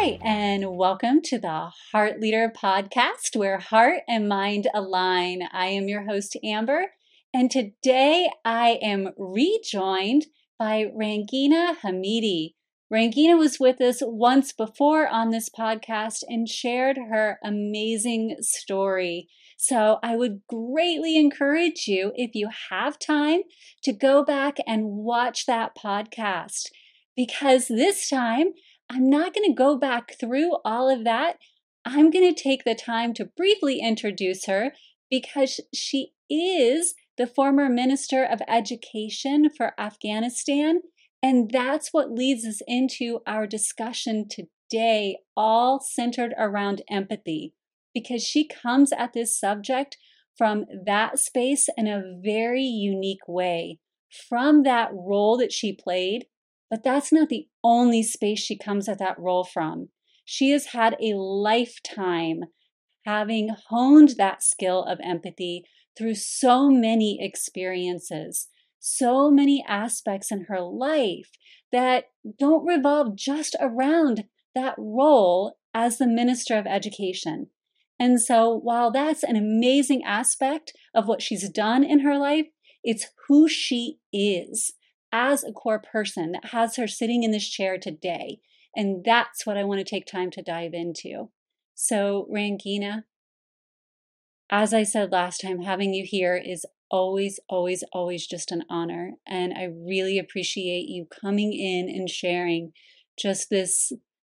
Hi, and welcome to the Heart Leader podcast where heart and mind align. I am your host, Amber, and today I am rejoined by Rangina Hamidi. Rangina was with us once before on this podcast and shared her amazing story. So I would greatly encourage you, if you have time, to go back and watch that podcast because this time I'm not going to go back through all of that. I'm going to take the time to briefly introduce her because she is the former Minister of Education for Afghanistan. And that's what leads us into our discussion today, all centered around empathy, because she comes at this subject from that space in a very unique way, from that role that she played. But that's not the only space she comes at that role from. She has had a lifetime having honed that skill of empathy through so many experiences, so many aspects in her life that don't revolve just around that role as the Minister of Education. And so, while that's an amazing aspect of what she's done in her life, it's who she is as a core person that has her sitting in this chair today. And that's what I want to take time to dive into. So, Rangina, as I said last time, having you here is always, always, always just an honor. And I really appreciate you coming in and sharing just this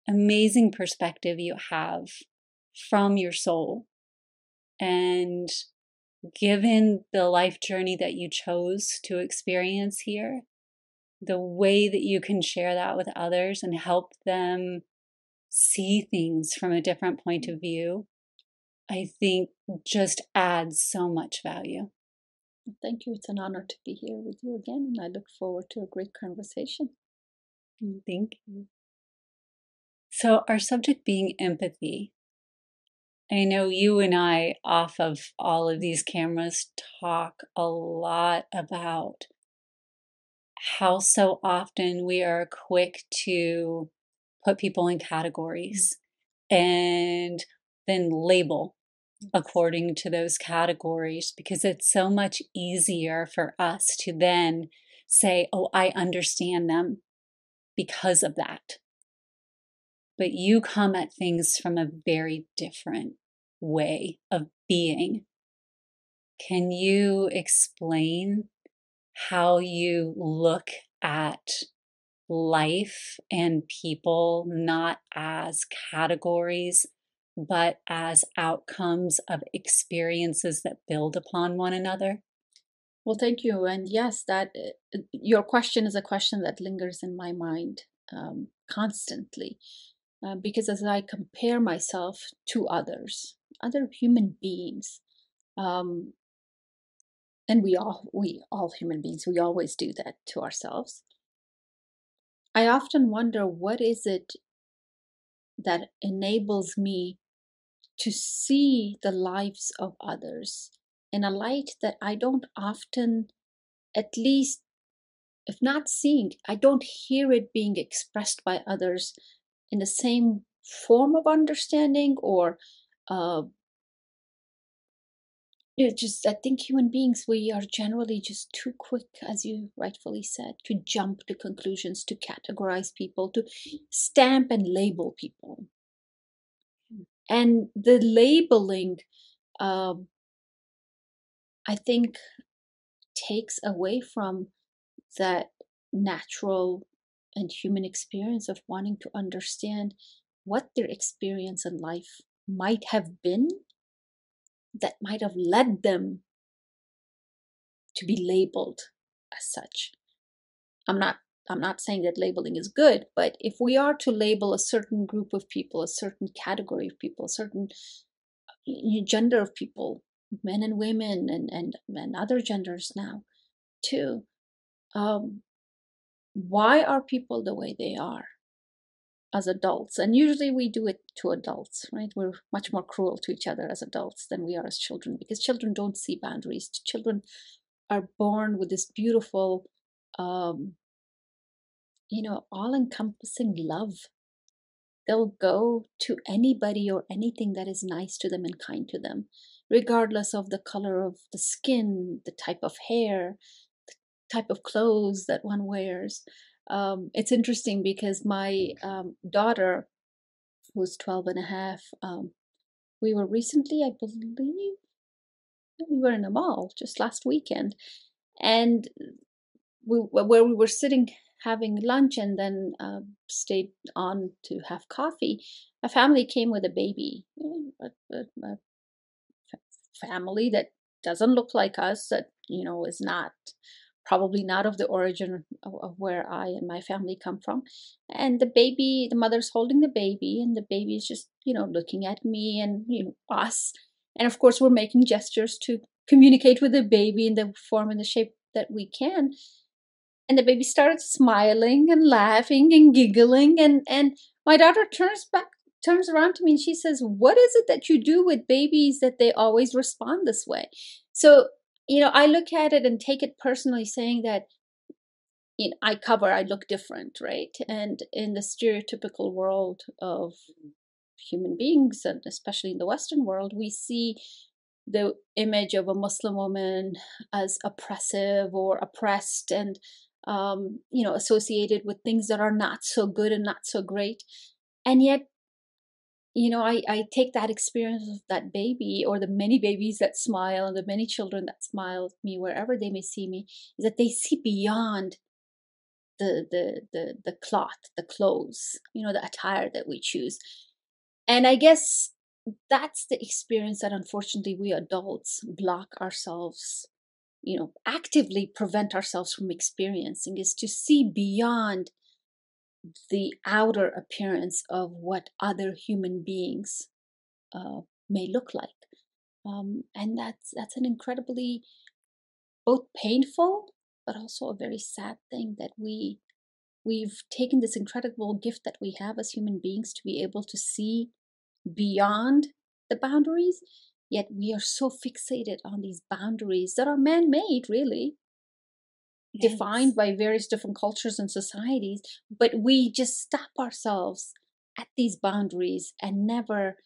amazing perspective you have from your soul. And given the life journey that you chose to experience here, the way that you can share that with others and help them see things from a different point of view I think just adds so much value. Thank you. It's an honor to be here with you again, and I look forward to a great conversation. Mm, thank you. So, our subject being empathy. I know you and I, off of all of these cameras, talk a lot about how so often we are quick to put people in categories and then label according to those categories because it's so much easier for us to then say, Oh, I understand them because of that. But you come at things from a very different way of being. Can you explain how you look at life and people not as categories, but as outcomes of experiences that build upon one another? Well, thank you. And yes, that uh, your question is a question that lingers in my mind um, constantly, uh, because as I compare myself to others, other human beings, um, and we all we all human beings, we always do that to ourselves. I often wonder what is it that enables me to see the lives of others in a light that I don't often, at least, if not seeing, I don't hear it being expressed by others in the same form of understanding or uh, you know, just I think human beings we are generally just too quick, as you rightfully said, to jump to conclusions, to categorize people, to stamp and label people. And the labeling um, i think takes away from that natural and human experience of wanting to understand what their experience in life might have been that might have led them to be labeled as such. I'm not I'm not saying that labeling is good, but if we are to label a certain group of people, a certain category of people, a certain gender of people, men and women, and and, and other genders now, too, um, why are people the way they are as adults? And usually we do it to adults, right? We're much more cruel to each other as adults than we are as children because children don't see boundaries. Children are born with this beautiful um, you know, all encompassing love they'll go to anybody or anything that is nice to them and kind to them, regardless of the color of the skin, the type of hair, the type of clothes that one wears. Um, it's interesting because my um, daughter, who's 12 and a half, um, we were recently, I believe, we were in a mall just last weekend, and we, where we were sitting having lunch and then uh, stayed on to have coffee, a family came with a baby, a, a, a family that doesn't look like us, that you know is not probably not of the origin of, where I and my family come from. And the baby, the mother's holding the baby, and the baby is just, you know, looking at me and, you know, us. And of course, we're making gestures to communicate with the baby in the form and the shape that we can and the baby started smiling and laughing and giggling and and my daughter turns back turns around to me and she says what is it that you do with babies that they always respond this way so you know i look at it and take it personally saying that you know, i cover i look different right and in the stereotypical world of human beings and especially in the western world we see the image of a muslim woman as oppressive or oppressed and um, you know, associated with things that are not so good and not so great. And yet, you know, I, I take that experience of that baby or the many babies that smile and the many children that smile at me wherever they may see me, is that they see beyond the the the the cloth, the clothes, you know, the attire that we choose. And I guess that's the experience that unfortunately we adults block ourselves you know actively prevent ourselves from experiencing is to see beyond the outer appearance of what other human beings uh, may look like. Um, and that's that's an incredibly both painful but also a very sad thing that we we've taken this incredible gift that we have as human beings to be able to see beyond the boundaries Yet we are so fixated on these boundaries that are man made, really, yes. defined by various different cultures and societies. But we just stop ourselves at these boundaries and never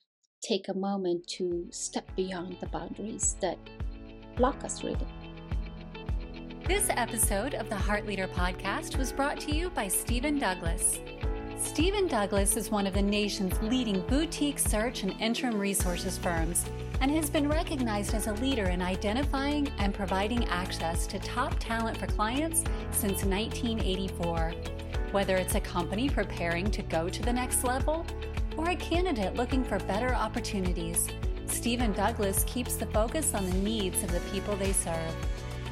take a moment to step beyond the boundaries that block us, really. This episode of the Heart Leader podcast was brought to you by Stephen Douglas. Stephen Douglas is one of the nation's leading boutique search and interim resources firms and has been recognized as a leader in identifying and providing access to top talent for clients since 1984. Whether it's a company preparing to go to the next level or a candidate looking for better opportunities, Stephen Douglas keeps the focus on the needs of the people they serve.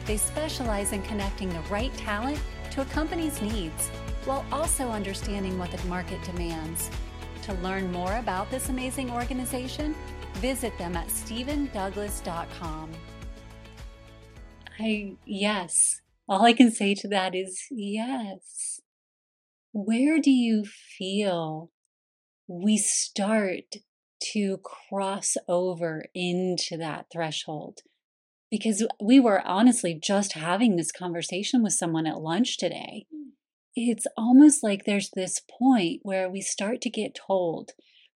They specialize in connecting the right talent to a company's needs while also understanding what the market demands. To learn more about this amazing organization, visit them at stephendouglas.com. I, yes, all I can say to that is yes. Where do you feel we start to cross over into that threshold? Because we were honestly just having this conversation with someone at lunch today. Hmm. It's almost like there's this point where we start to get told,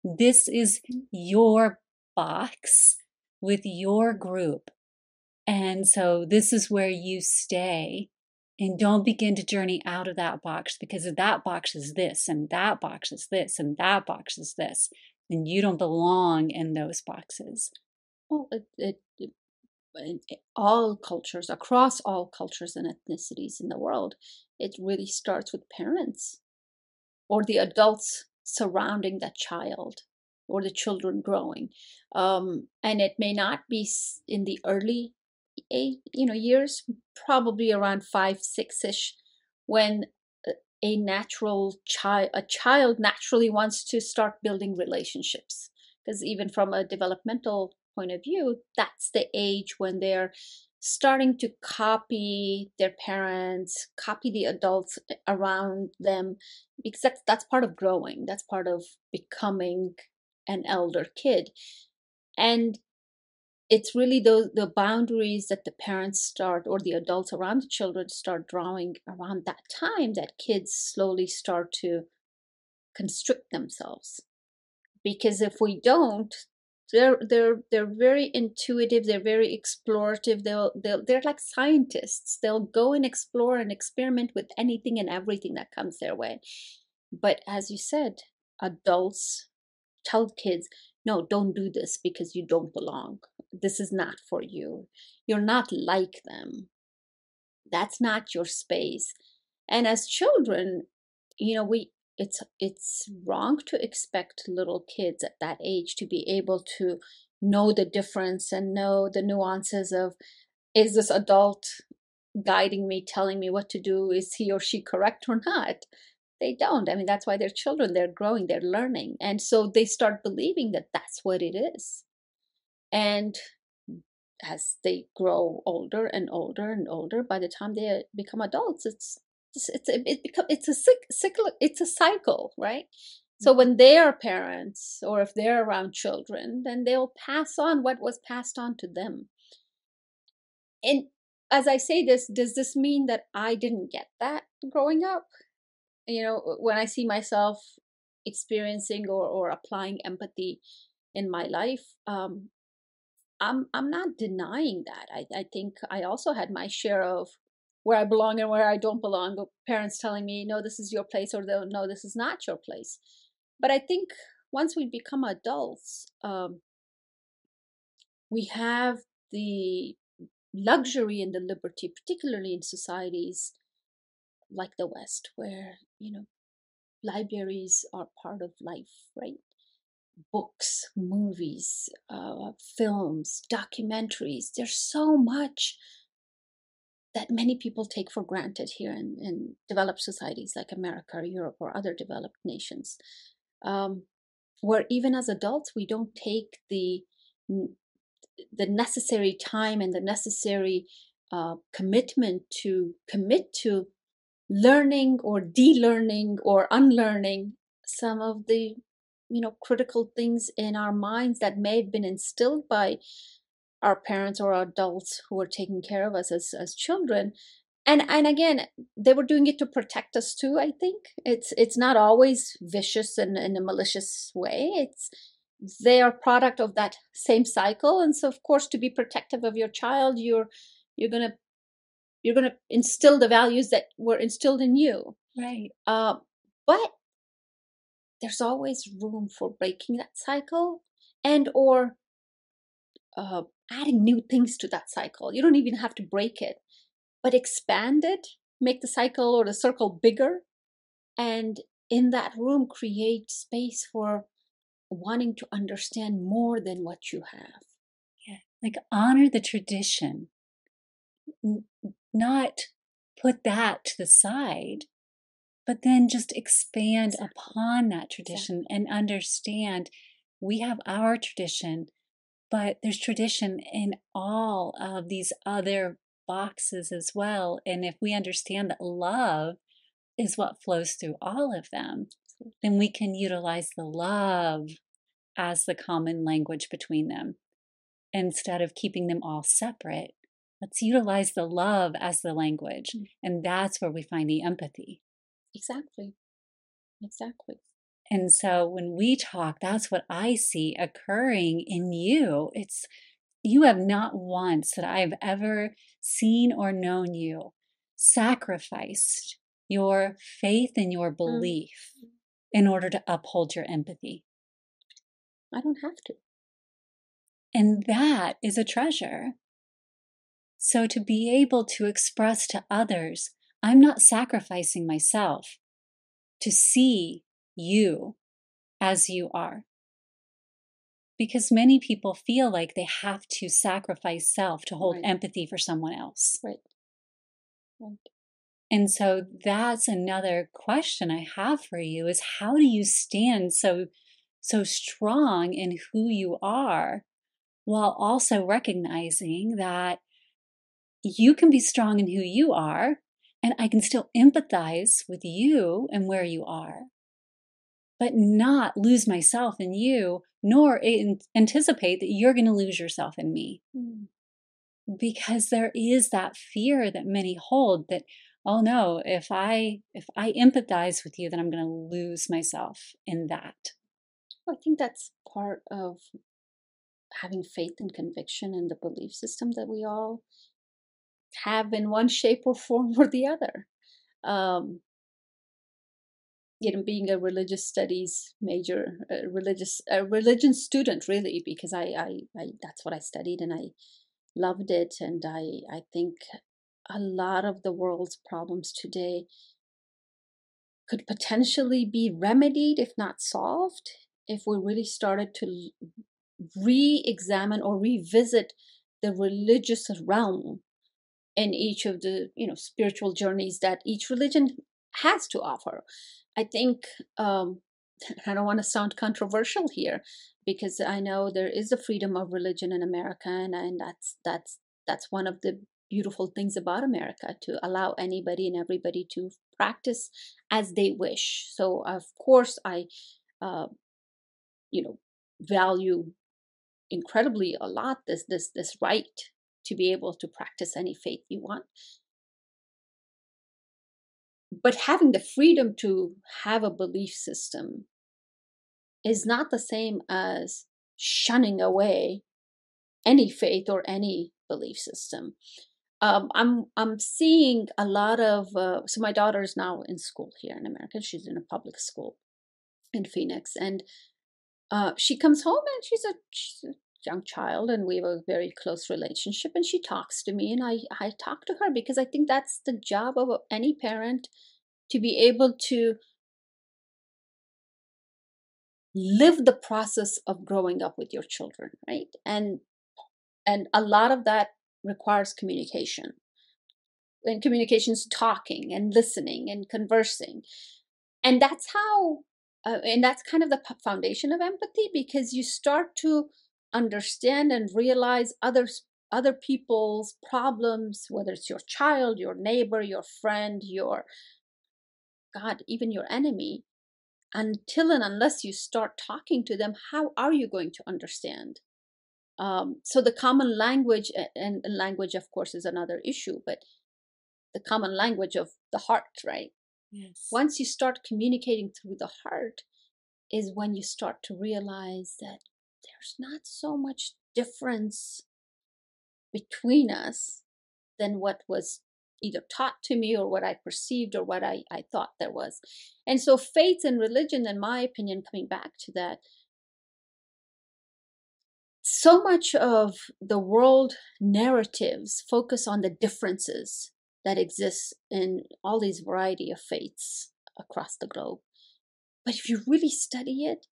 this is mm. your box with your group. And so this is where you stay and don't begin to journey out of that box because that box is this and that box is this and that box is this, And you don't belong in those boxes. Well, it, it, it, all cultures, across all cultures and ethnicities in the world, it really starts with parents or the adults surrounding that child or the children growing um, and it may not be in the early eight, you know years probably around five six ish when a natural child a child naturally wants to start building relationships because even from a developmental point of view that's the age when they're starting to copy their parents copy the adults eh, around them because that's, that's part of growing that's part of becoming an elder kid and it's really those the boundaries that the parents start or the adults around the children start drawing around that time that kids slowly start to constrict themselves. Because if we don't, they're they're they're very intuitive they're very explorative they'll, they'll they're like scientists. They'll go and explore and experiment with anything and everything that comes their way. But as you said adults tell kids no don't do this because you don't belong. This is not for you. You're not like them. That's not your space. And as children you know we it's it's wrong to expect little kids at that age to be able to know the difference and know the nuances of is this adult guiding me telling me what to do? Is he or she correct or not? They don't. I mean that's why they're children. They're growing. They're learning. And so they start believing that that's what it is. And as they grow older and older and older by the time they become adults it's it's it become it's a cycle it's a cycle right? So when they are parents or if they're around children then they'll pass on what was passed on to them. And as i say this does this mean that i didn't get that growing up? You know when i see myself experiencing or, or applying empathy in my life um, i'm i'm not denying that. I, I think i also had my share of where I belong and where I don't belong, but parents telling me, no, this is your place, or no, this is not your place. But I think once we become adults, um, we have the luxury and the liberty, particularly in societies like the West, where, you know, libraries are part of life, right? Books, movies, uh, films, documentaries. There's so much that many people take for granted here in, in developed societies like America or Europe or other developed nations, um, where even as adults we don't take the the necessary time and the necessary uh, commitment to commit to learning or de-learning or unlearning some of the you know critical things in our minds that may have been instilled by our parents or adults who were taking care of us as, as children. And and again they were doing it to protect us too i think. It's it's not always vicious and in a malicious way. It's they are product of that same cycle. And so of course to be protective of your child you're you're gonna you're gonna instill the values that were instilled in you. Right. Uh, but there's always room for breaking that cycle and or uh, adding new things to that cycle. You don't even have to break it, but expand it, make the cycle or the circle bigger, and in that room, create space for wanting to understand more than what you have. Yeah, like honor the tradition, not put that to the side, but then just expand exactly. upon that tradition exactly. and understand we have our tradition but there's tradition in all of these other boxes as well. And if we understand that love is what flows through all of them, then we can utilize the love as the common language between them instead of keeping them all separate. Let's utilize the love as the language. Mm. And that's where we find the empathy. Exactly. Exactly. And so when we talk, that's what I see occurring in you. It's you have not once that I've ever seen or known you sacrificed your faith and your mm. belief mm. in order to uphold your empathy. I don't have to. And that is a treasure. So to be able to express to others, I'm not sacrificing myself to see you as you are. Because many people feel like they have to sacrifice self to hold right. empathy for someone else. Right. Right. And so that's another question I have for you is how do you stand so so strong in who you are while also recognizing that you can be strong in who you are and I can still empathize with you and where you are but not lose myself in you, nor anticipate that you're going to lose yourself in me. Mm. Because there is that fear that many hold that, oh no, if I if I empathize with you, then I'm going to lose myself in that. I think that's part of having faith and conviction in the belief system that we all have in one shape or form or the other. Um, you know, being a religious studies major, a religious a religion student, really, because I, I, I that's what I studied and I loved it, and I, I think a lot of the world's problems today could potentially be remedied, if not solved, if we really started to re examine or revisit the religious realm in each of the you know spiritual journeys that each religion has to offer i think um, i don't want to sound controversial here because i know there is a freedom of religion in america and, and that's that's that's one of the beautiful things about america to allow anybody and everybody to practice as they wish. So of course i uh, you know value incredibly a lot this this this right to be able to practice any faith you want but having the freedom to have a belief system is not the same as shunning away any faith or any belief system um, I'm I'm seeing a lot of uh, so my daughter is now in school here in America. She's in a public school in Phoenix, and uh, she comes home and she's a, she's a young child and we have a very close relationship and she talks to me and I, I talk to her because I think that's the job of any parent to be able to live the process of growing up with your children right? And and a lot of that requires communication. And communications talking and listening and conversing. And that's how uh, and that's kind of the foundation of empathy because you start to understand and realize others other people's problems whether it's your child your neighbor your friend your god even your enemy until and unless you start talking to them how are you going to understand um, so the common language and language of course is another issue but the common language of the heart right Yes. Once you start communicating through the heart, is when you start to realize that there's not so much difference between us than what was either taught to me or what I perceived or what I, I thought there was. And so, faith and religion, in my opinion, coming back to that, so much of the world narratives focus on the differences that exist in all these variety of faiths across the globe. But if you really study it,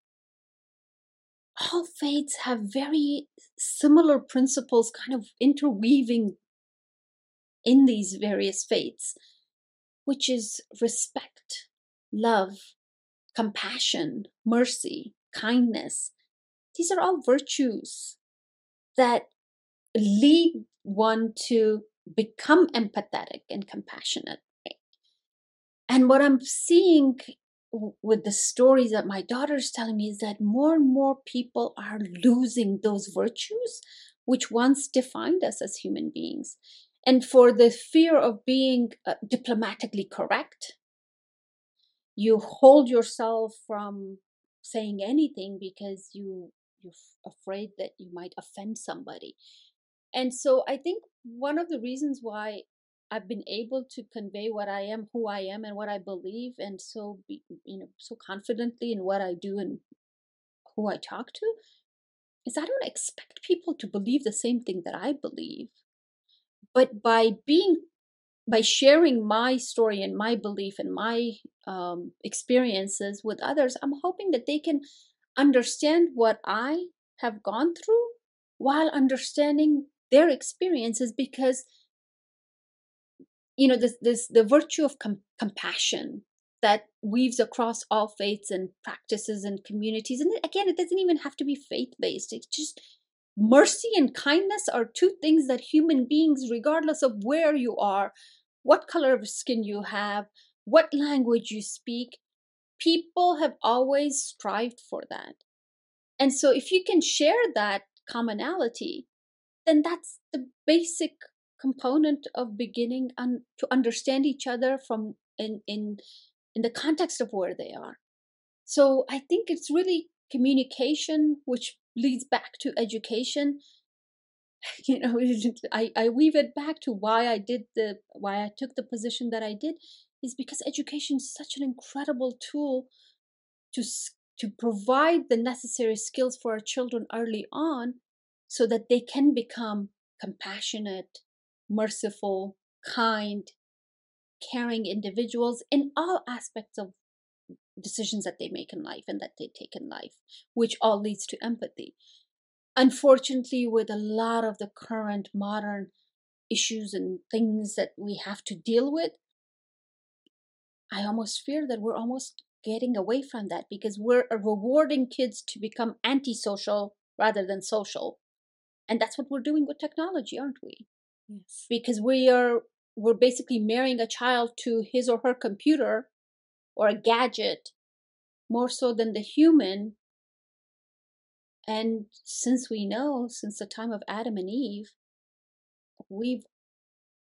all faiths have very similar principles kind of interweaving in these various faiths, which is respect, love, compassion, mercy, kindness. These are all virtues that lead one to become empathetic and compassionate. And what I'm seeing with the stories that my daughter is telling me is that more and more people are losing those virtues which once defined us as human beings. And for the fear of being uh, diplomatically correct, you hold yourself from saying anything because you you're afraid that you might offend somebody and so I think one of the reasons why I've been able to convey what I am, who I am, and what I believe, and so be, you know so confidently in what I do and who I talk to, is I don't expect people to believe the same thing that I believe, but by being by sharing my story and my belief and my um, experiences with others, I'm hoping that they can understand what I have gone through while understanding their experiences because you know this this the virtue of com- compassion that weaves across all faiths and practices and communities and again it doesn't even have to be faith based it's just mercy and kindness are two things that human beings regardless of where you are what color of skin you have what language you speak people have always strived for that. And so if you can share that commonality then that's the basic component of beginning un- to understand each other from in in in the context of where they are. So I think it's really communication, which leads back to education. You know, I, I weave it back to why I did the why I took the position that I did is because education is such an incredible tool to to provide the necessary skills for our children early on so that they can become compassionate, merciful, kind, caring individuals in all aspects of decisions that they make in life and that they take in life, which all leads to empathy. Unfortunately, with a lot of the current modern issues and things that we have to deal with, I almost fear that we're almost getting away from that because we're uh, rewarding kids to become antisocial rather than social. And that's what we're doing with technology, aren't we? Yes. Because we are we're basically marrying a child to his or her computer or a gadget more so than the human. And since we know, since the time of Adam and Eve, we've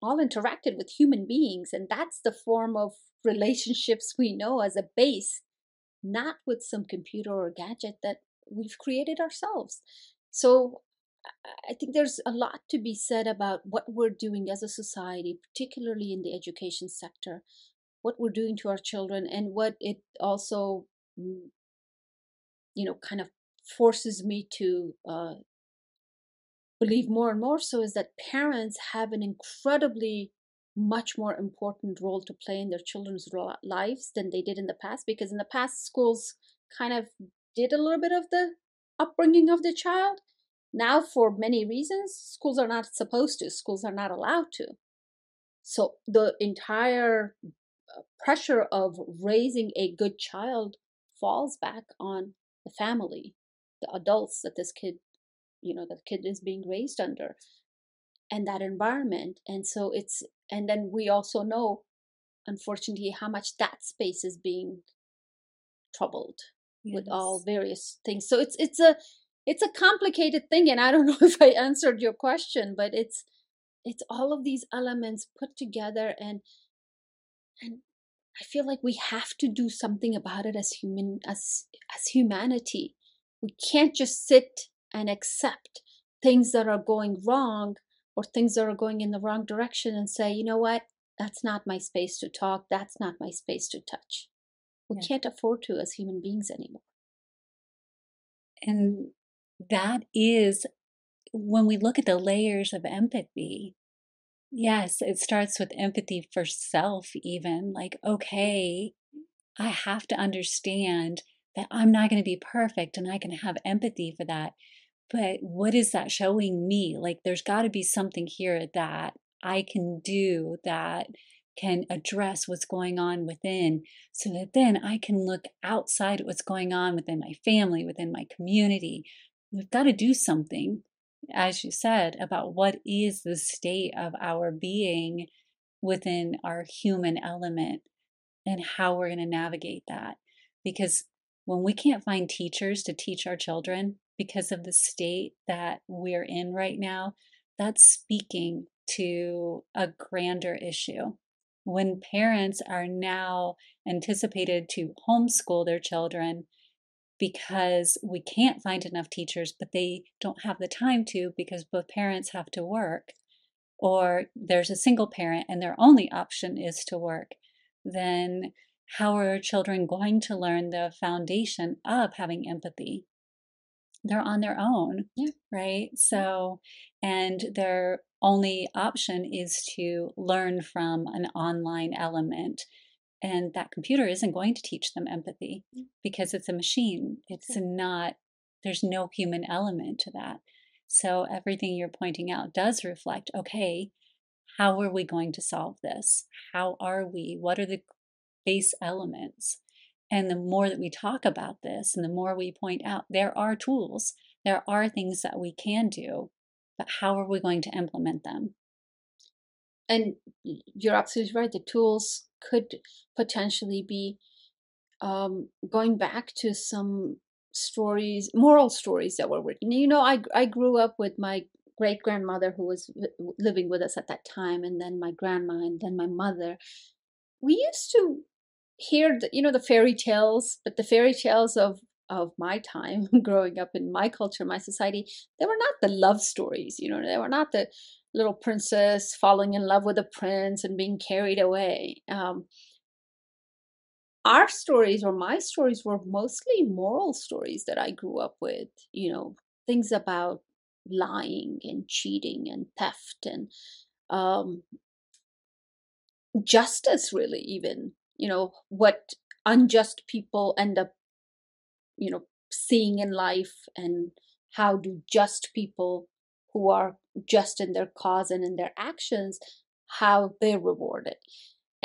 all interacted with human beings, and that's the form of relationships we know as a base, not with some computer or gadget that we've created ourselves. So I think there's a lot to be said about what we're doing as a society, particularly in the education sector, what we're doing to our children and what it also mm, you know kind of forces me to uh, believe more and more so is that parents have an incredibly much more important role to play in their children's lives than they did in the past because in the past schools kind of did a little bit of the upbringing of the child now for many reasons schools are not supposed to schools are not allowed to so the entire uh, pressure of raising a good child falls back on the family, the adults that this kid, you know, the kid is being raised under, and that environment. And so it's, and then we also know, unfortunately, how much that space is being troubled yes. with all various things. So it's it's a it's a complicated thing, and I don't know if I answered your question, but it's it's all of these elements put together and and I feel like we have to do something about it as human as as humanity. We can't just sit and accept things that are going wrong or things that are going in the wrong direction and say, you know what, that's not my space to talk, that's not my space to touch. We yeah. can't afford to as human beings anymore. And that is when we look at the layers of empathy, Yes, it starts with empathy for self, even like, okay, I have to understand that I'm not going to be perfect and I can have empathy for that. But what is that showing me? Like, there's got to be something here that I can do that can address what's going on within so that then I can look outside what's going on within my family, within my community. We've got to do something as you said, about what is the state of our being within our human element and how we're going to navigate that. Because when we can't find teachers to teach our children because of the state that we're in right now, that's speaking to a grander issue. When parents are now anticipated to homeschool their children because we can't find enough teachers, but they don't have the time to because both parents have to work, or there's a single parent and their only option is to work, then how are children going to learn the foundation of having empathy? They're on their own, yeah. right? So, and their only option is to learn from an online element and that computer isn't going to teach them empathy mm. because it's a machine. It's not, there's no human element to that. So everything you're pointing out does reflect okay, how are we going to solve this? How are we? What are the base elements? And the more that we talk about this and the more we point out, there are tools, there are things that we can do, but how are we going to implement them? And you're absolutely right. The tools could potentially be um, going back to some stories, moral stories that were written. You know, I I grew up with my great grandmother who was living with us at that time, and then my grandma, and then my mother, we used to hear the, you know the fairy tales, but the fairy tales of of my time growing up in my culture, my society, they were not the love stories. You know, they were not the little princess falling in love with a prince and being carried away. Um, our stories or my stories were mostly moral stories that I grew up with, you know, things about lying and cheating and theft and um, justice, really, even, you know, what unjust people end up, you know, seeing in life and how do just people who are just in their cause and in their actions, how they're rewarded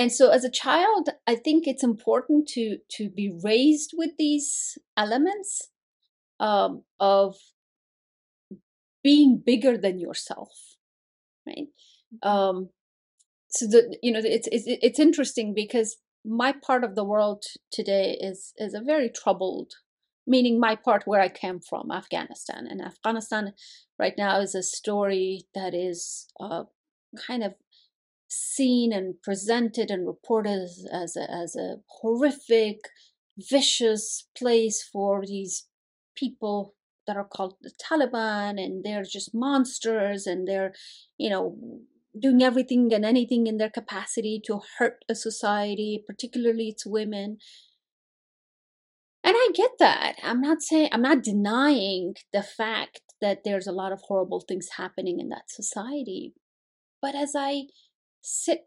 and so as a child i think it's important to to be raised with these elements um, of being bigger than yourself right mm-hmm. um, so the you know it's, it's it's interesting because my part of the world today is is a very troubled meaning my part where i came from afghanistan and afghanistan right now is a story that is uh, kind of seen and presented and reported as, a, as a horrific, vicious place for these people that are called the Taliban, and they're just monsters, and they're, you know, doing everything and anything in their capacity to hurt a society, particularly its women. And I get that. I'm not saying, I'm not denying the fact that there's a lot of horrible things happening in that society. But as I sit,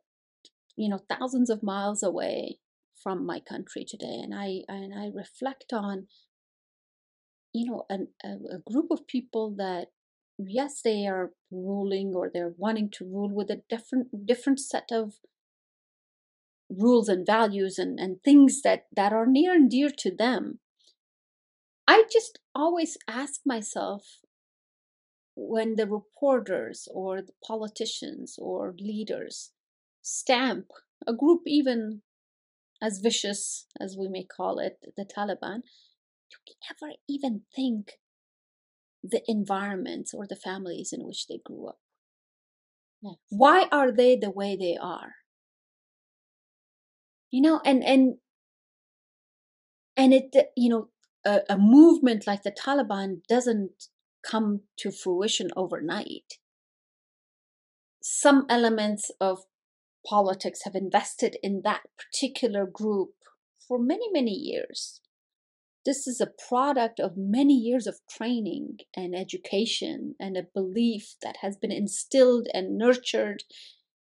you know, thousands of miles away from my country today, and I and I reflect on, you know, an, a, a group of people that yes, they are ruling or they're wanting to rule with a different different set of rules and values and, and things that, that are near and dear to them. I just always ask myself when the reporters or the politicians or leaders stamp a group even as vicious as we may call it, the Taliban, do we ever even think the environments or the families in which they grew up? Yes. Why are they the way they are? You know, and and and it you know a, a movement like the Taliban doesn't come to fruition overnight. Some elements of politics have invested in that particular group for many, many years. This is a product of many years of training and education and a belief that has been instilled and nurtured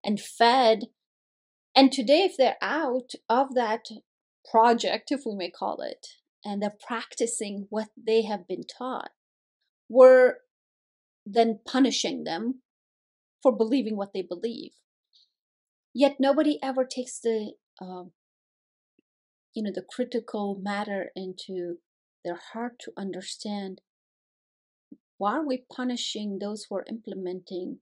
and fed. And today, if they're out of that project, if we may call it, and they're practicing what they have been taught, we're then punishing them for believing what they believe. Yet nobody ever takes the, uh, you know, the critical matter into their heart to understand why are we punishing those who are implementing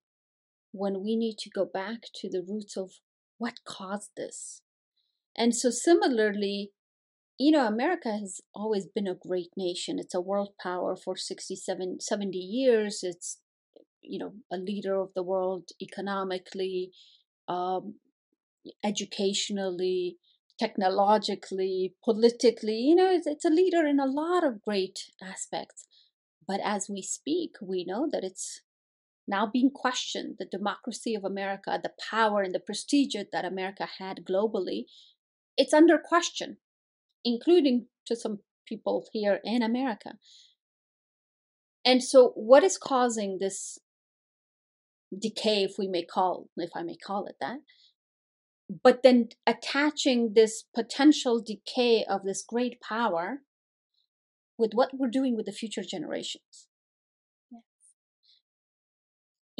when we need to go back to the roots of what caused this. And so, similarly, you know, America has always been a great nation. It's a world power for 67, 70 years. It's, you know, a leader of the world economically, um, educationally, technologically, politically. You know, it's, it's a leader in a lot of great aspects. But as we speak, we know that it's now being questioned. The democracy of America, the power and the prestige that America had globally, it's under question including to some people here in America. And so, what is causing this decay, if we may call, if I may call it that? But then attaching this potential decay of this great power with what we're doing with the future generations.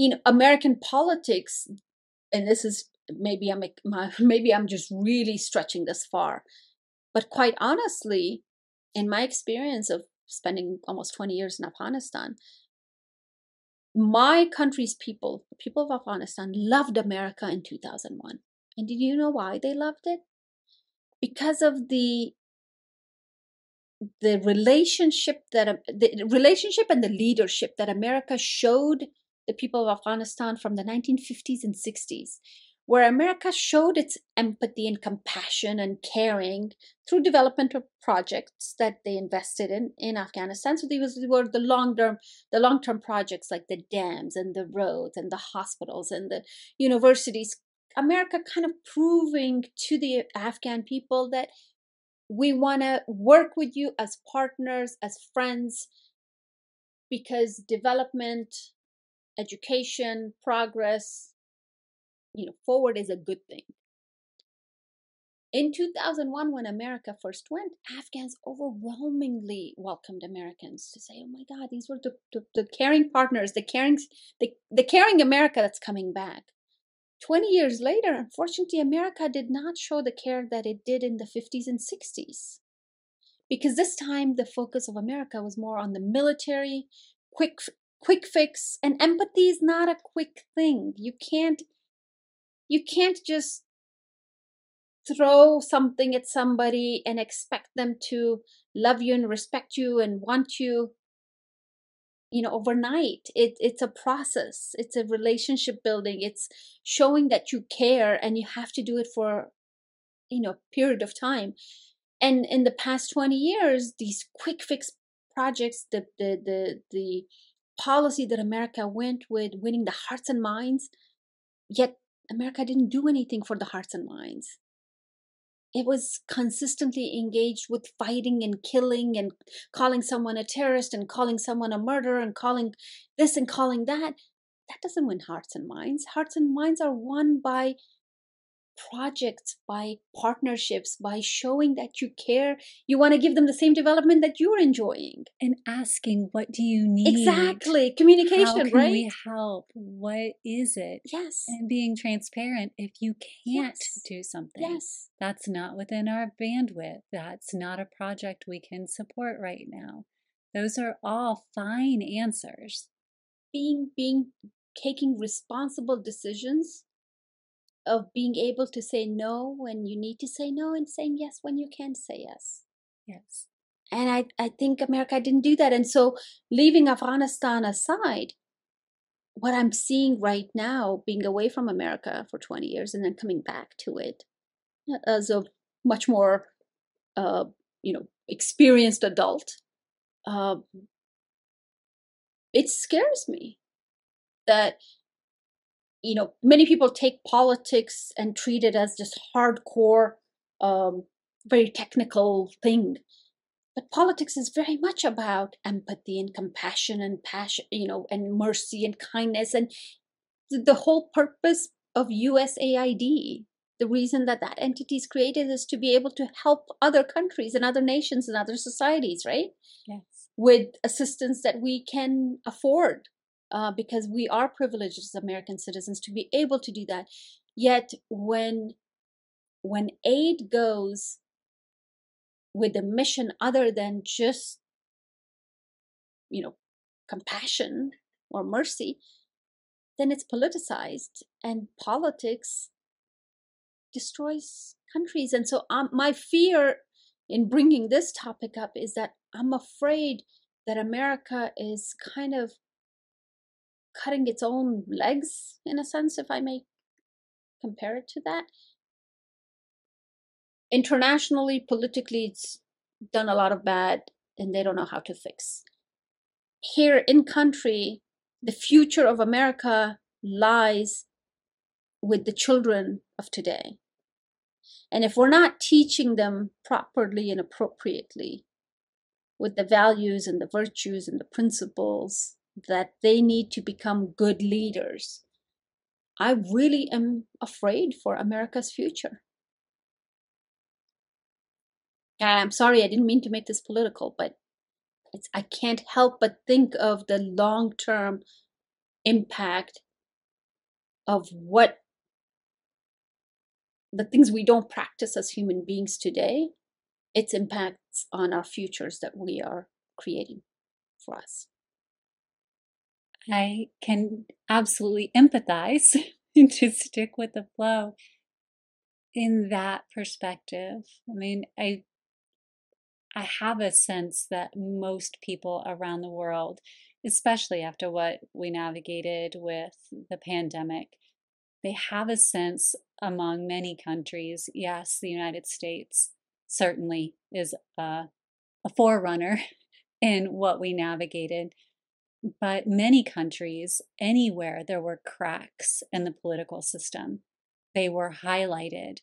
In American politics, and this is maybe I'm maybe I'm just really stretching this far, but quite honestly, in my experience of spending almost 20 years in Afghanistan, my country's people, the people of Afghanistan, loved America in 2001. And did you know why they loved it? Because of the the relationship that the relationship and the leadership that America showed the people of Afghanistan from the 1950s and 60s, where America showed its empathy and compassion and caring through developmental projects that they invested in in Afghanistan. So these were the long term, the long term projects like the dams and the roads and the hospitals and the universities. America kind of proving to the Afghan people that we want to work with you as partners, as friends, because development, education, progress, you know, forward is a good thing. In 2001, when America first went, Afghans overwhelmingly welcomed Americans to say, "Oh my God, these were the, the, the caring partners, the caring, the, the caring America that's coming back." 20 years later, unfortunately, America did not show the care that it did in the 50s and 60s. Because this time the focus of America was more on the military, quick quick fix, and empathy is not a quick thing. You can't you can't just throw something at somebody and expect them to love you and respect you and want you you know overnight. It it's a process. It's a relationship building. It's showing that you care and you have to do it for you know period of time. And in the past 20 years these quick fix projects the the the, the policy that america went with winning the hearts and minds yet america didn't do anything for the hearts and minds it was consistently engaged with fighting and killing and calling someone a terrorist and calling someone a murderer and calling this and calling that. That doesn't win hearts and minds. Hearts and minds are won by projects, by partnerships, by showing that you care. You want to give them the same development that you're enjoying. And asking, what do you need? Exactly. Communication, How can right? we help? What is it? Yes. And being transparent. If you can't Yes. do something, Yes. that's not within our bandwidth. That's not a project we can support right now. Those are all fine answers. Being being taking responsible decisions of being able to say no when you need to say no and saying yes when you can say yes. Yes. And I, I think America didn't do that. And so, leaving Afghanistan aside, what I'm seeing right now, being away from America for 20 years and then coming back to it as a much more, uh, you know, experienced adult, uh, it scares me that, you know, many people take politics and treat it as just hardcore, um, very technical thing. But politics is very much about empathy and compassion and passion you know and mercy and kindness and th- the whole purpose of usaid the reason that that entity is created is to be able to help other countries and other nations and other societies right? Yes. with assistance that we can afford uh, because we are privileged as american citizens to be able to do that. Yet when when aid goes with a mission other than just you know compassion or mercy then it's politicized and politics destroys countries. And so um, my fear in bringing this topic up is that i'm afraid that america is kind of cutting its own legs in a sense if i may compare it to that internationally, politically, it's done a lot of bad and they don't know how to fix. Here in country, the future of America lies with the children of today. And if we're not teaching them properly and appropriately with the values and the virtues and the principles that they need to become good leaders, I really am afraid for America's future. I'm sorry, I didn't mean to make this political, but I can't help but think of the long term impact of what the things we don't practice as human beings today, its impacts on our futures that we are creating for us. I can absolutely empathize and to stick with the flow in that perspective. I mean, I I have a sense that most people around the world especially after what we navigated with the pandemic. They have a sense among many countries. Yes, the United States certainly is a, a forerunner in what we navigated. But many countries, anywhere there were cracks in the political system, they were highlighted.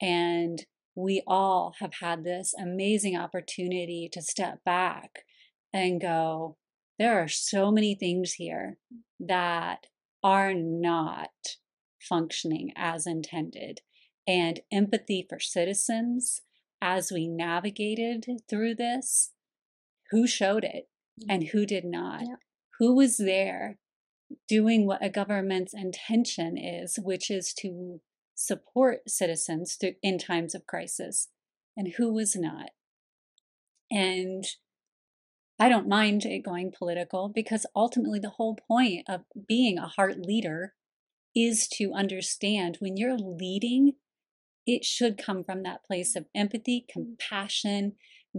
And we all have had this amazing opportunity to step back and go, there are so many things here that are not functioning as intended. And empathy for citizens as we navigated through this, who showed it and who did not? Yeah. Who was there doing what a government's intention is, which is to support citizens in times of crisis, and who was not? And I don't mind it going political because ultimately the whole point of being a heart leader is to understand when you're leading, it should come from that place of empathy, mm. compassion,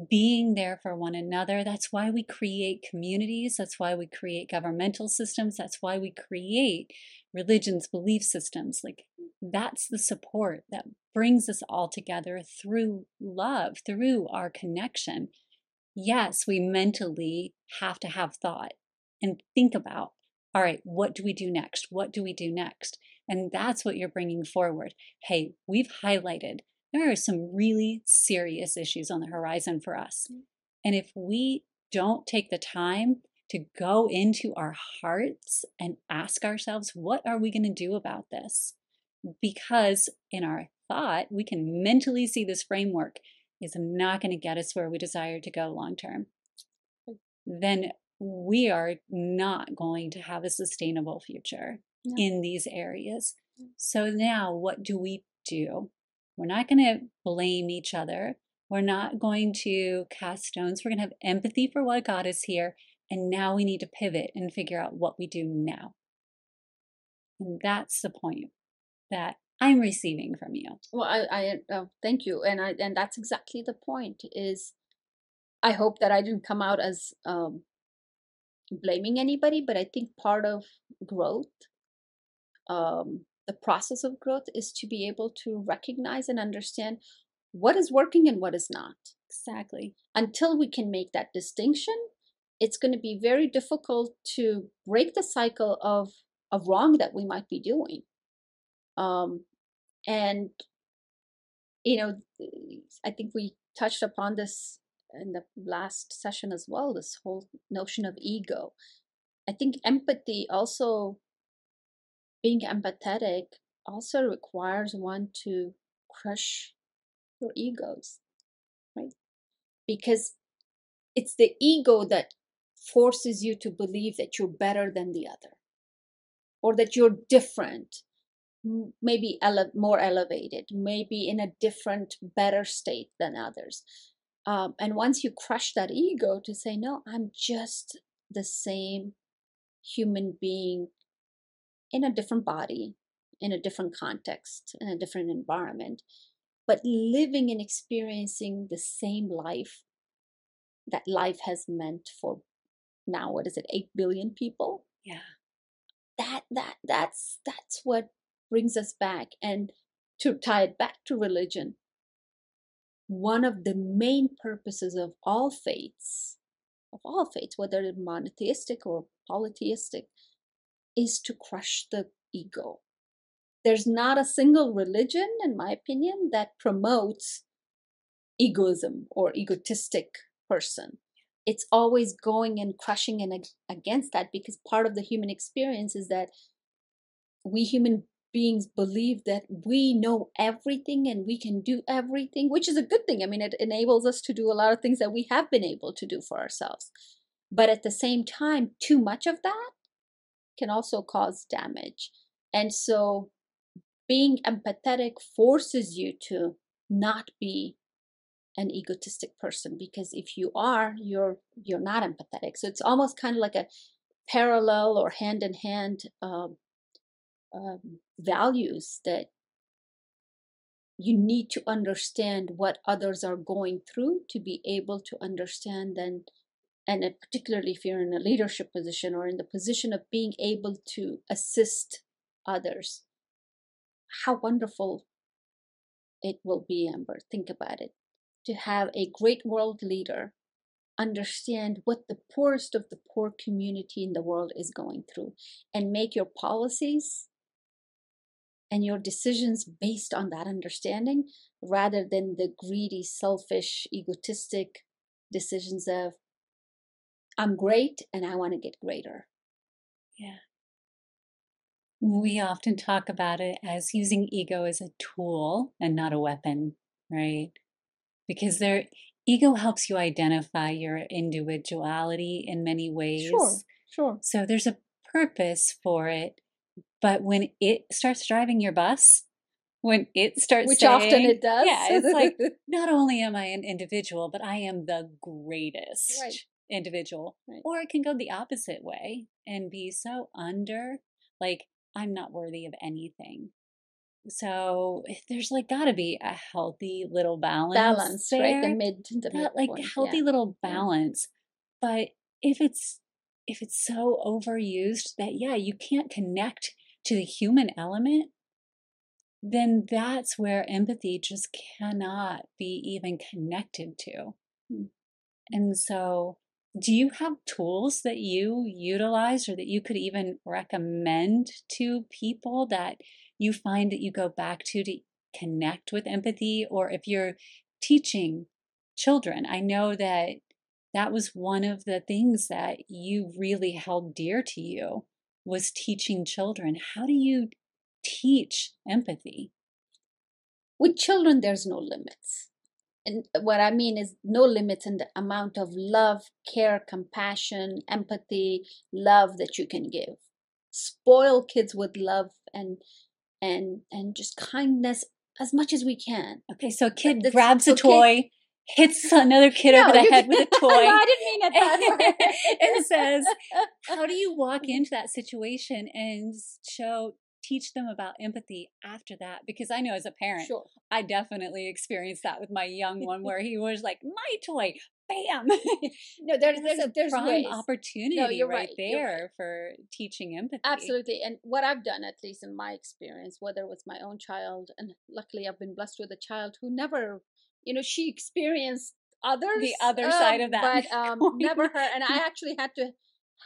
being there for one another. That's why we create communities. That's why we create governmental systems. That's why we create religions, belief systems. Like that's the support that brings us all together through love, through our connection yes, we mentally have to have thought and think about, all right, what do we do next? What do we do next? And that's what you're bringing forward. Hey, we've highlighted there are some really serious issues on the horizon for us. Mm. And if we don't take the time to go into our hearts and ask ourselves, what are we going to do about this? Because in our thought, we can mentally see this framework is not going to get us where we desire to go long term, then we are not going to have a sustainable future no. in these areas. So now, what do we do? We're not going to blame each other. We're not going to cast stones. We're going to have empathy for what God is here. And now we need to pivot and figure out what we do now. And that's the point that I'm receiving from you. Well, I, I uh, thank you, and I and that's exactly the point. Is I hope that I didn't come out as um, blaming anybody, but I think part of growth, um, the process of growth, is to be able to recognize and understand what is working and what is not. Exactly. Until we can make that distinction, it's going to be very difficult to break the cycle of of wrong that we might be doing. Um, and you know i think we touched upon this in the last session as well this whole notion of ego i think empathy also being empathetic also requires one to crush your egos right because it's the ego that forces you to believe that you're better than the other or that you're different maybe ele- more elevated, maybe in a different, better state than others. Um, and once you crush that ego to say, no, I'm just the same human being in a different body, in a different context, in a different environment, but living and experiencing the same life that life has meant for now what is it 8 billion people? Yeah. That that that's that's what brings us back and to tie it back to religion one of the main purposes of all faiths of all faiths whether they're monotheistic or polytheistic is to crush the ego there's not a single religion in my opinion that promotes egoism or egotistic person it's always going and crushing and against that because part of the human experience is that we human beings believe that we know everything and we can do everything, which is a good thing. I mean, it enables us to do a lot of things that we have been able to do for ourselves. But at the same time, too much of that can also cause damage. And so being empathetic forces you to not be an egotistic person because if you are you're you're not empathetic so it's almost kind of like a parallel or hand in hand um, um, values that you need to understand what others are going through to be able to understand then and particularly if you're in a leadership position or in the position of being able to assist others, how wonderful it will be, Amber. Think about it. To have a great world leader understand what the poorest of the poor community in the world is going through and make your policies and your decisions based on that understanding rather than the greedy, selfish, egotistic decisions of, I'm great and I want to get greater. Yeah. We often talk about it as using ego as a tool and not a weapon, right? Because there ego helps you identify your individuality in many ways. Sure, sure. So there's a purpose for it. But when it starts driving your bus, when it starts which saying, often it does yeah it's like not only am i an individual but i am the greatest right. Individual right. or it can go the opposite way and be so under like i'm not worthy of anything so there's like got to be a healthy little balance balance there, right the mid the that like healthy yeah. little balance but if it's if it's so overused that yeah you can't connect to the human element then that's where empathy just cannot be even connected to. Hmm. And so, do you have tools that you utilize or that you could even recommend to people that you find that you go back to to connect with empathy? Or if you're teaching children, I know that that was one of the things that you really held dear to you was teaching children. How do you teach empathy? With children, there's no limits. And what I mean is no limits in the amount of love, care, compassion, empathy, love that you can give. Spoil kids with love and and and just kindness as much as we can. Okay, so a kid That's, grabs a toy, hits another kid no, over the head with a toy. no, I didn't mean it that way. and says, "How do you walk into that situation and show teach them about empathy after that because I know as a parent, sure. I definitely experienced that with my young one where he was like, "My toy, bam!" no, there's there's a there's prime ways. opportunity no, you're right, right there right. for teaching empathy. Absolutely, and what I've done, at least in my experience, whether it was my own child, and luckily I've been blessed with a child who never, you know, she experienced others, the other um, side of that, but um, never her, and I actually had to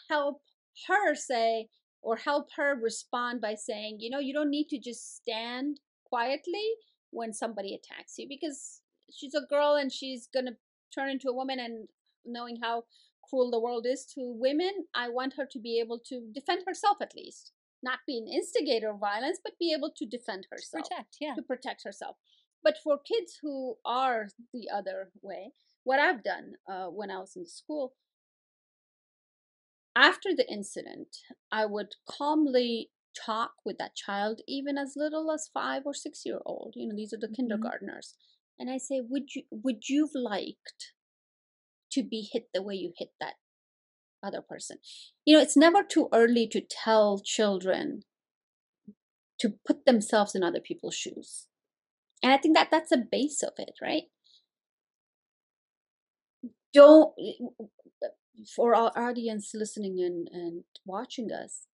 help her say or help her respond by saying, you know, you don't need to just stand quietly when somebody attacks you because she's a girl and she's going to turn into a woman and knowing how cruel the world is to women, I want her to be able to defend herself at least. Not be an instigator of violence, but be able to defend herself. Protect, yeah. To protect herself. But for kids who are the other way, what I've done uh, when I was in school after the incident, I would calmly talk with that child, even as little as five or six year old. You know, these are the mm-hmm. kindergartners. And I say, would you would you've liked to be hit the way you hit that other person? You know, it's never too early to tell children to put themselves in other people's shoes. And I think that that's a base of it, right? Don't for our audience listening and, and watching us,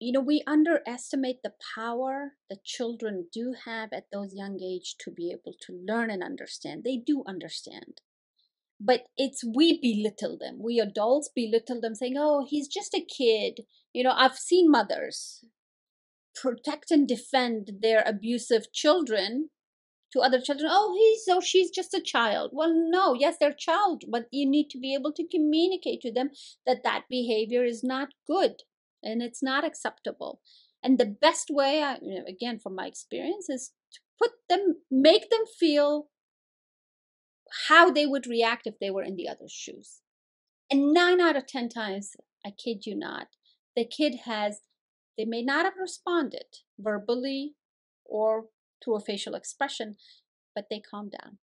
you know, we underestimate the power that children do have at those young age to be able to learn and understand. They do understand. But it's we belittle them. We adults belittle them, saying, oh, he's just a kid. You know, I've seen mothers protect and defend their abusive children to other children oh he's or she's just a child. Well no yes they're child but you need to be able to communicate to them that that behavior is not good and it's not acceptable. And the best way I, again from my experience is to put them make them feel how they would react if they were in the other's shoes. And nine out of ten times i kid you not the kid has they may not have responded verbally or through a facial expression, but they calm down.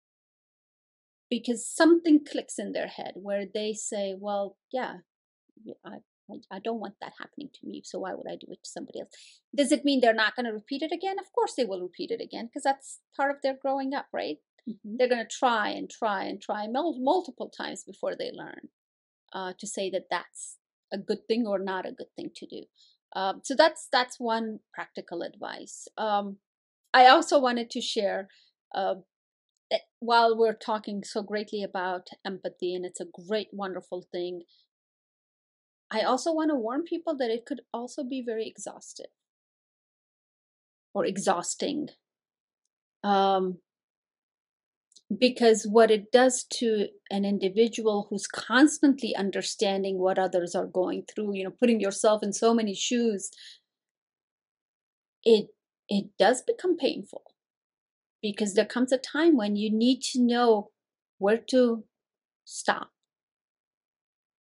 Because something clicks in their head where they say, well, yeah, I, I, don't want that happening to me, so why would I do it to somebody else? Does it mean they're not going to repeat it again? Of course they will repeat it again because that's part of their growing up, right? mm-hmm. they're going to try and try and try mul- multiple times before they learn uh, to say that that's a good thing or not a good thing to do. Um, so that's that's one practical advice. Um, I also wanted to share uh, while we're talking so greatly about empathy, and it's a great, wonderful thing. I also want to warn people that it could also be very exhaustive or exhausting. Um, because what it does to an individual who's constantly understanding what others are going through you know putting yourself in so many shoes it it does become painful because there comes a time when you need to know where to stop.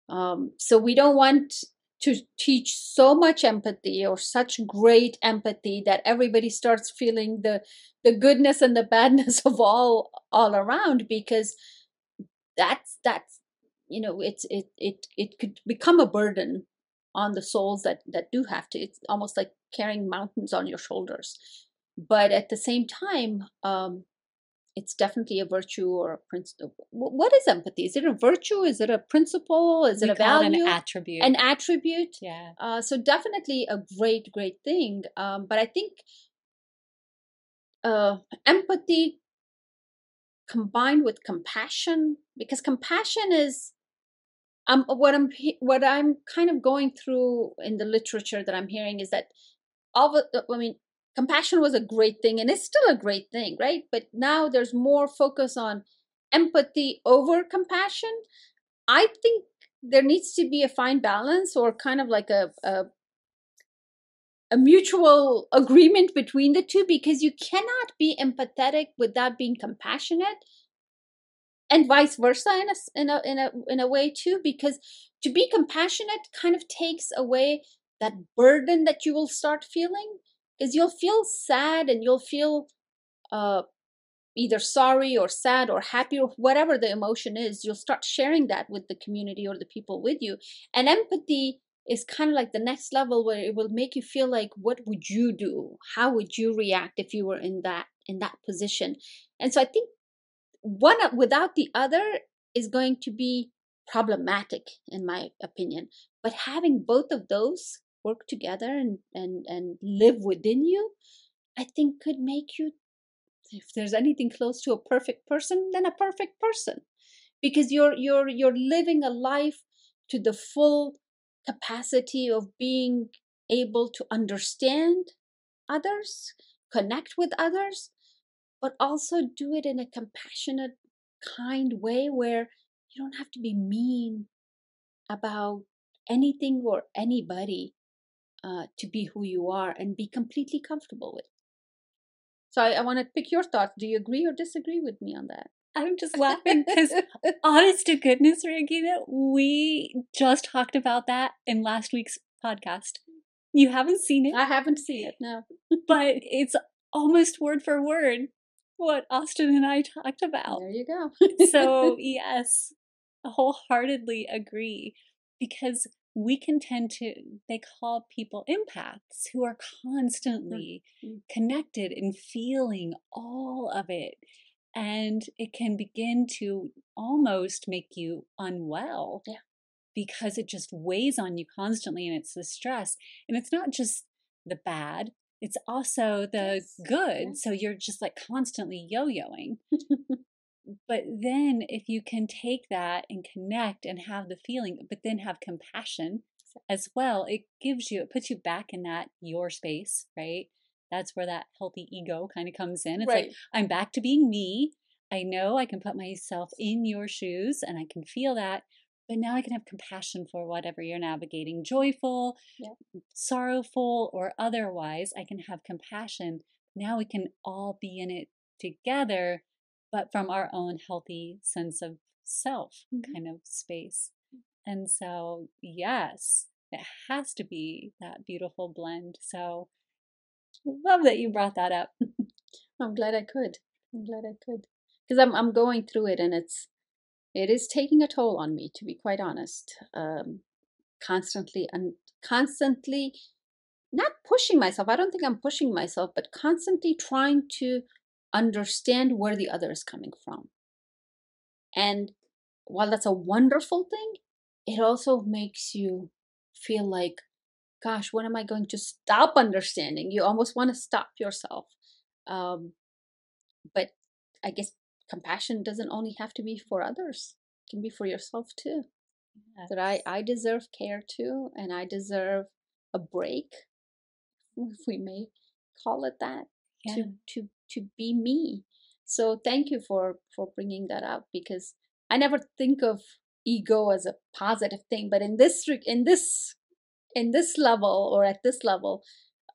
Um, so we don't want to teach so much empathy or such great empathy that everybody starts feeling the the goodness and the badness of all all around because that's that's you know it's it it it could become a burden on the souls that that do have to it's almost like carrying mountains on your shoulders but at the same time um it's definitely a virtue or a principle. What is empathy? Is it a virtue? Is it a principle? Is we it a value? an attribute. An attribute. Yeah. Uh, so definitely a great, great thing. Um, but I think uh, empathy combined with compassion, because compassion is um, what I'm what I'm kind of going through in the literature that I'm hearing is that all the, I mean compassion was a great thing and it's still a great thing, right? But now there's more focus on empathy over compassion. I think there needs to be a fine balance or kind of like a, a a mutual agreement between the two because you cannot be empathetic without being compassionate and vice versa in a, in a in a in a way too because to be compassionate kind of takes away that burden that you will start feeling is you'll feel sad and you'll feel uh, either sorry or sad or happy or whatever the emotion is you'll start sharing that with the community or the people with you. And empathy is kind of like the next level where it will make you feel like what would you do? How would you react if you were in that in that position? And so i think one without the other is going to be problematic in my opinion but having both of those work together and, and, and live within you, I think could make you, if there's anything close to a perfect person, then a perfect person. Because you're you're you're living a life to the full capacity of being able to understand others, connect with others, but also do it in a compassionate, kind way where you don't have to be mean about anything or anybody uh, to be who you are and be completely comfortable with. So I, I want to pick your thoughts. Do you agree or disagree with me on that? I'm just laughing because, honest to goodness, Rangina, we just talked about that in last week's podcast. You haven't seen it? I haven't seen it, no. but it's almost word for word what Austin and I talked about. There you go. so, yes, wholeheartedly agree because we can tend to they call people empaths who are constantly mm-hmm. connected and feeling all of it and it can begin to almost make you unwell yeah. because it just weighs on you constantly and it's the stress and it's not just the bad it's also the yes. good yeah. so you're just like constantly yo-yoing but then if you can take that and connect and have the feeling but then have compassion as well it gives you it puts you back in that your space right that's where that healthy ego kind of comes in it's right. like i'm back to being me i know i can put myself in your shoes and i can feel that but now i can have compassion for whatever you're navigating joyful sorrowful or otherwise i can have compassion now we can all be in it together but from our own healthy sense of self mm-hmm. kind of space. And so, yes, it has to be that beautiful blend. So, love that you brought that up. I'm glad I could. I'm glad I could. Because I'm, I'm going through it and it's, it is taking a toll on me, to be quite honest. Um, constantly and constantly not pushing myself. I don't think I'm pushing myself, but constantly trying to understand where the other is coming from. And while that's a wonderful thing, it also makes you feel like, gosh, when am I going to stop understanding? You almost want to stop yourself. Um, but I guess compassion doesn't only have to be for others, it can be for yourself too. Yes. That I, I deserve care too, and I deserve a break, if we may call it that, yeah. to, to, to be me. So thank you for, for bringing that up because I never think of ego as a positive thing, but in this in this in this level or at this level,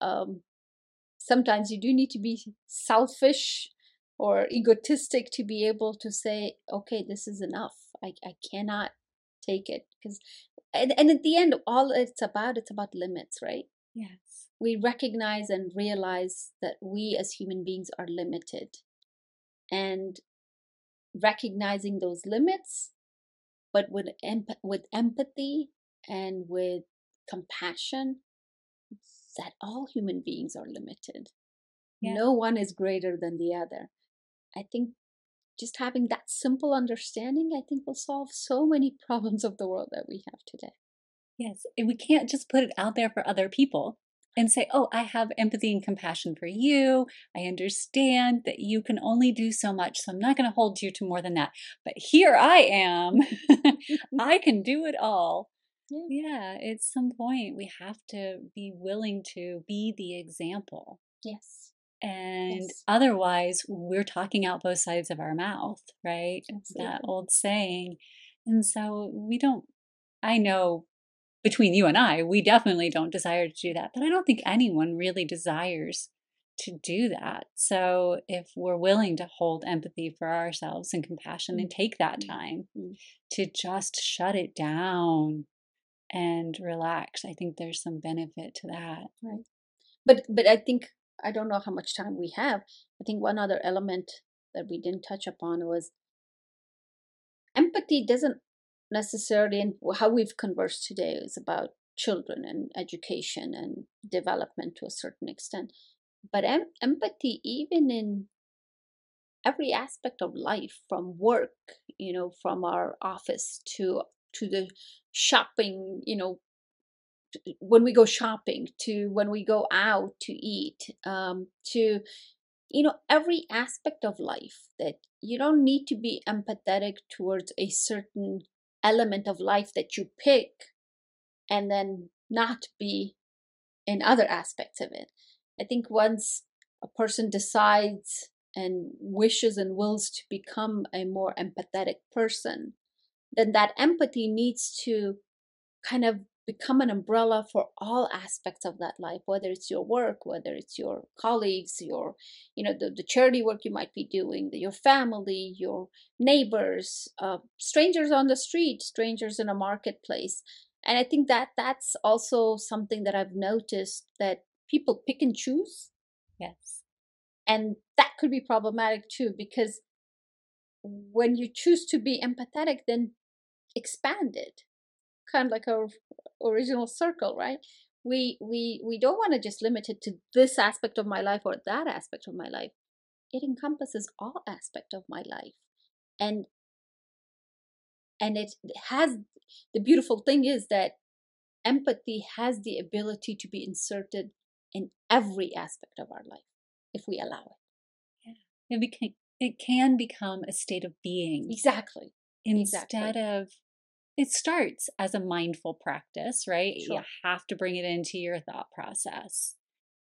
um, sometimes you do need to be selfish or egotistic to be able to say, okay, this is enough. I, I cannot take it. Because and, and at the end all it's about it's about limits right? Yes. We recognize and realize that we as human beings are limited. And recognizing those limits but with emp- with empathy and with compassion that all human beings are limited. Yeah. no one is greater than the other i think just having that simple understanding i think will solve so many problems of the world that we have today yes and we can't just put it out there for other people and say, Oh, I have empathy and compassion for you. I understand that you can only do so much, so I'm not going to hold you to more than that. But here I am. I can do it all. Yeah. yeah, at some point, we have to be willing to be the example. Yes. And yes. otherwise, we're talking out both sides of our mouth, right? Absolutely. That old saying. And so we don't, I know between you and I, we definitely don't desire to do that. But I don't think anyone really desires to do that. So if we're willing to hold empathy for ourselves and compassion and take that mm-hmm. time mm-hmm. to just shut it down and relax, I think there's some benefit to that. Right. But but I think I don't know how much time we have. I think one other element that we didn't touch upon was empathy doesn't necessarily and how we've conversed today is about children and education and development to a certain extent but em- empathy even in every aspect of life from work you know from our office to to the shopping you know when we go shopping to when we go out to eat um, to you know every aspect of life that you don't need to be empathetic towards a certain element of life that you pick and then not be in other aspects of it. I think once a person decides and wishes and wills to become a more empathetic person, then that empathy needs to kind of become an umbrella for all aspects of that life whether it's your work whether it's your colleagues your you know the, the charity work you might be doing the, your family your neighbors uh, strangers on the street strangers in a marketplace. And i think that that's also something that i've noticed that people pick and choose. Yes. And that could be problematic too because when you choose to be empathetic then expand it. Kind of like a original circle, right? We we we don't want to just limit it to this aspect of my life or that aspect of my life. It encompasses all aspect of my life. And and it has the beautiful thing is that empathy has the ability to be inserted in every aspect of our life if we allow it. Yeah. It, became, it can become a state of being. Exactly. Instead exactly. of it starts as a mindful practice, right? Sure. You have to bring it into your thought process.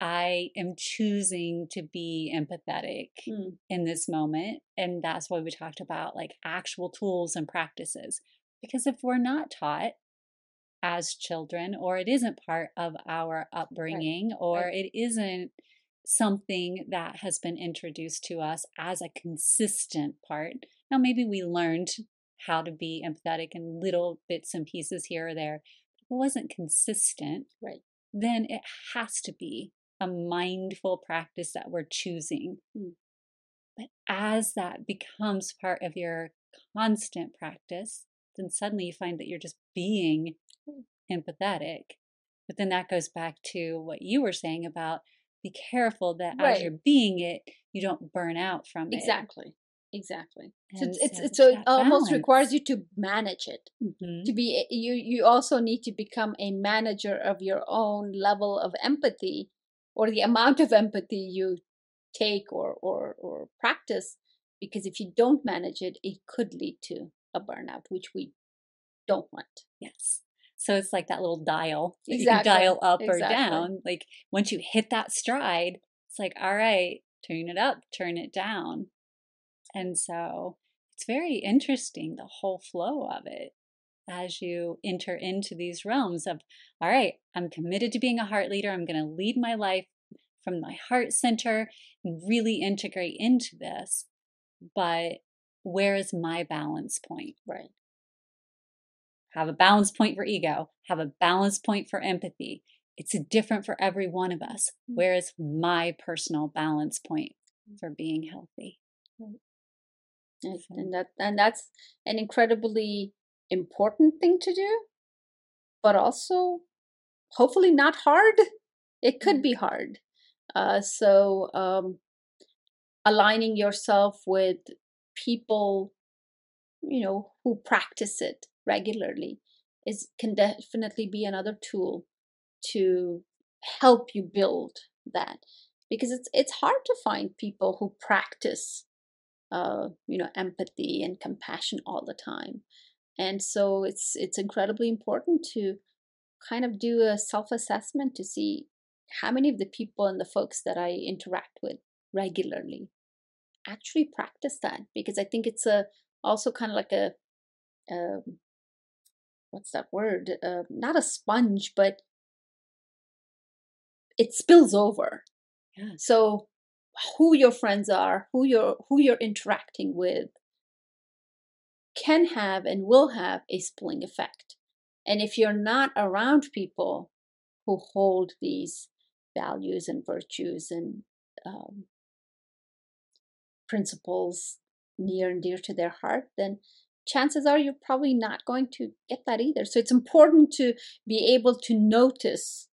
I am choosing to be empathetic mm. in this moment. And that's why we talked about like actual tools and practices. Because if we're not taught as children, or it isn't part of our upbringing, right. or right. it isn't something that has been introduced to us as a consistent part. Now, maybe we learned how to be empathetic in little bits and pieces here or there. If it wasn't consistent, right, then it has to be a mindful practice that we're choosing. Mm. But as that becomes part of your constant practice, then suddenly you find that you're just being empathetic. But then that goes back to what you were saying about be careful that Right. as you're being it, you don't burn out from it. Exactly. Exactly. So And it's it's, so it's so it almost balance. requires you to manage it. Mhm. To be you you also need to become a manager of your own level of empathy or the amount of empathy you take or or or practice because if you don't manage it it could lead to a burnout which we don't want. Yes. So it's like that little dial. that You can dial up or down. Like once you hit that stride, it's like, all right, turn it up, turn it down. And so it's very interesting, the whole flow of it as you enter into these realms of, all right, I'm committed to being a heart leader. I'm going to lead my life from my heart center and really integrate into this. But where is my balance point? Right. have a balance point for ego, have a balance point for empathy. It's different for every one of us. Mm. Where is my personal balance point for being healthy? So- and that and that's an incredibly important thing to do, but also hopefully not hard. It could be hard. Uh, so um, aligning yourself with people, you know, who practice it regularly is can definitely be another tool to help you build that because it's it's hard to find people who practice uh, you know empathy and compassion all the time. And so it's it's incredibly important to kind of do a self-assessment to see how many of the people and the folks that i interact with regularly actually practice that. Because i think it's a also kind of like a um, what's that word? Uh, not a sponge but it spills over. Yeah. so who your friends are, who you're who you're interacting with can have and will have a spilling effect. And if you're not around people who hold these values and virtues and um, principles near and dear to their heart, then chances are you're probably not going to get that either. So it's important to be able to notice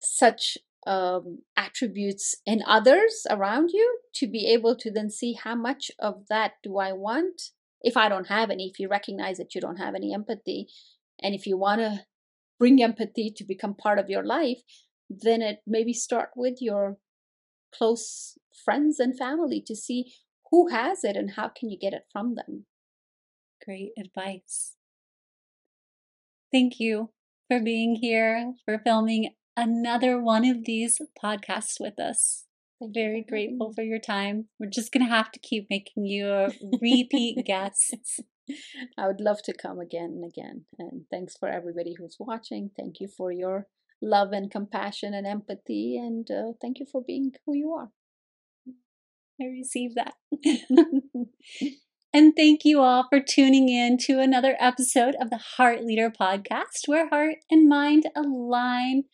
such um, attributes in others around you to be able to then see how much of that do I want. If I don't have any, if you recognize that you don't have any empathy, and if you want to bring empathy to become part of your life, then it maybe start with your close friends and family to see who has it and how can you get it from them. Great advice. Thank you for being here, for filming another one of these podcasts with us. Very grateful for your time. We're just going to have to keep making you a repeat guests. I would love to come again and again. And thanks for everybody who's watching. Thank you for your love and compassion and empathy. And uh, thank you for being who you are. I receive that. and thank you all for tuning in to another episode of the Heart Leader podcast, where heart and mind align.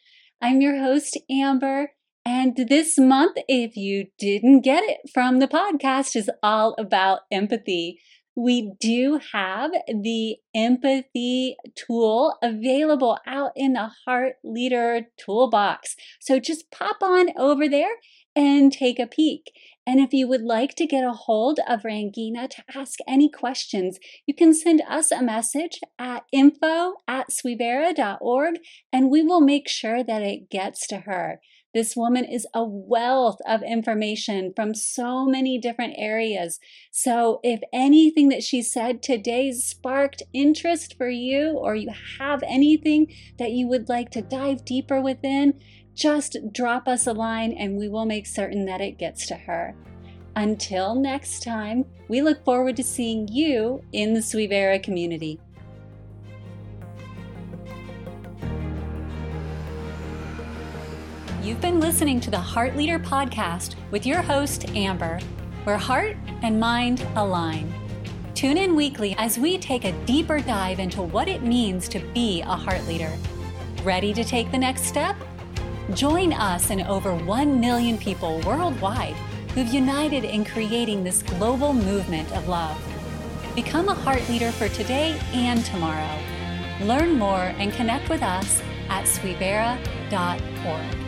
I'm your host, Amber. And this month, if you didn't get it from the podcast, is all about empathy. We do have the empathy tool available out in the Heart Leader toolbox. So just pop on over there and take a peek. And if you would like to get a hold of Rangina to ask any questions, you can send us a message at info at suivera.org and we will make sure that it gets to her. This woman is a wealth of information from so many different areas. So, if anything that she said today sparked interest for you, or you have anything that you would like to dive deeper within, just drop us a line and we will make certain that it gets to her. Until next time, we look forward to seeing you in the Suivera community. You've been listening to the Heart Leader podcast with your host, Amber, where heart and mind align. Tune in weekly as we take a deeper dive into what it means to be a heart leader. Ready to take the next step? Join us and over 1 million people worldwide who've united in creating this global movement of love. Become a heart leader for today and tomorrow. Learn more and connect with us at suivera.org.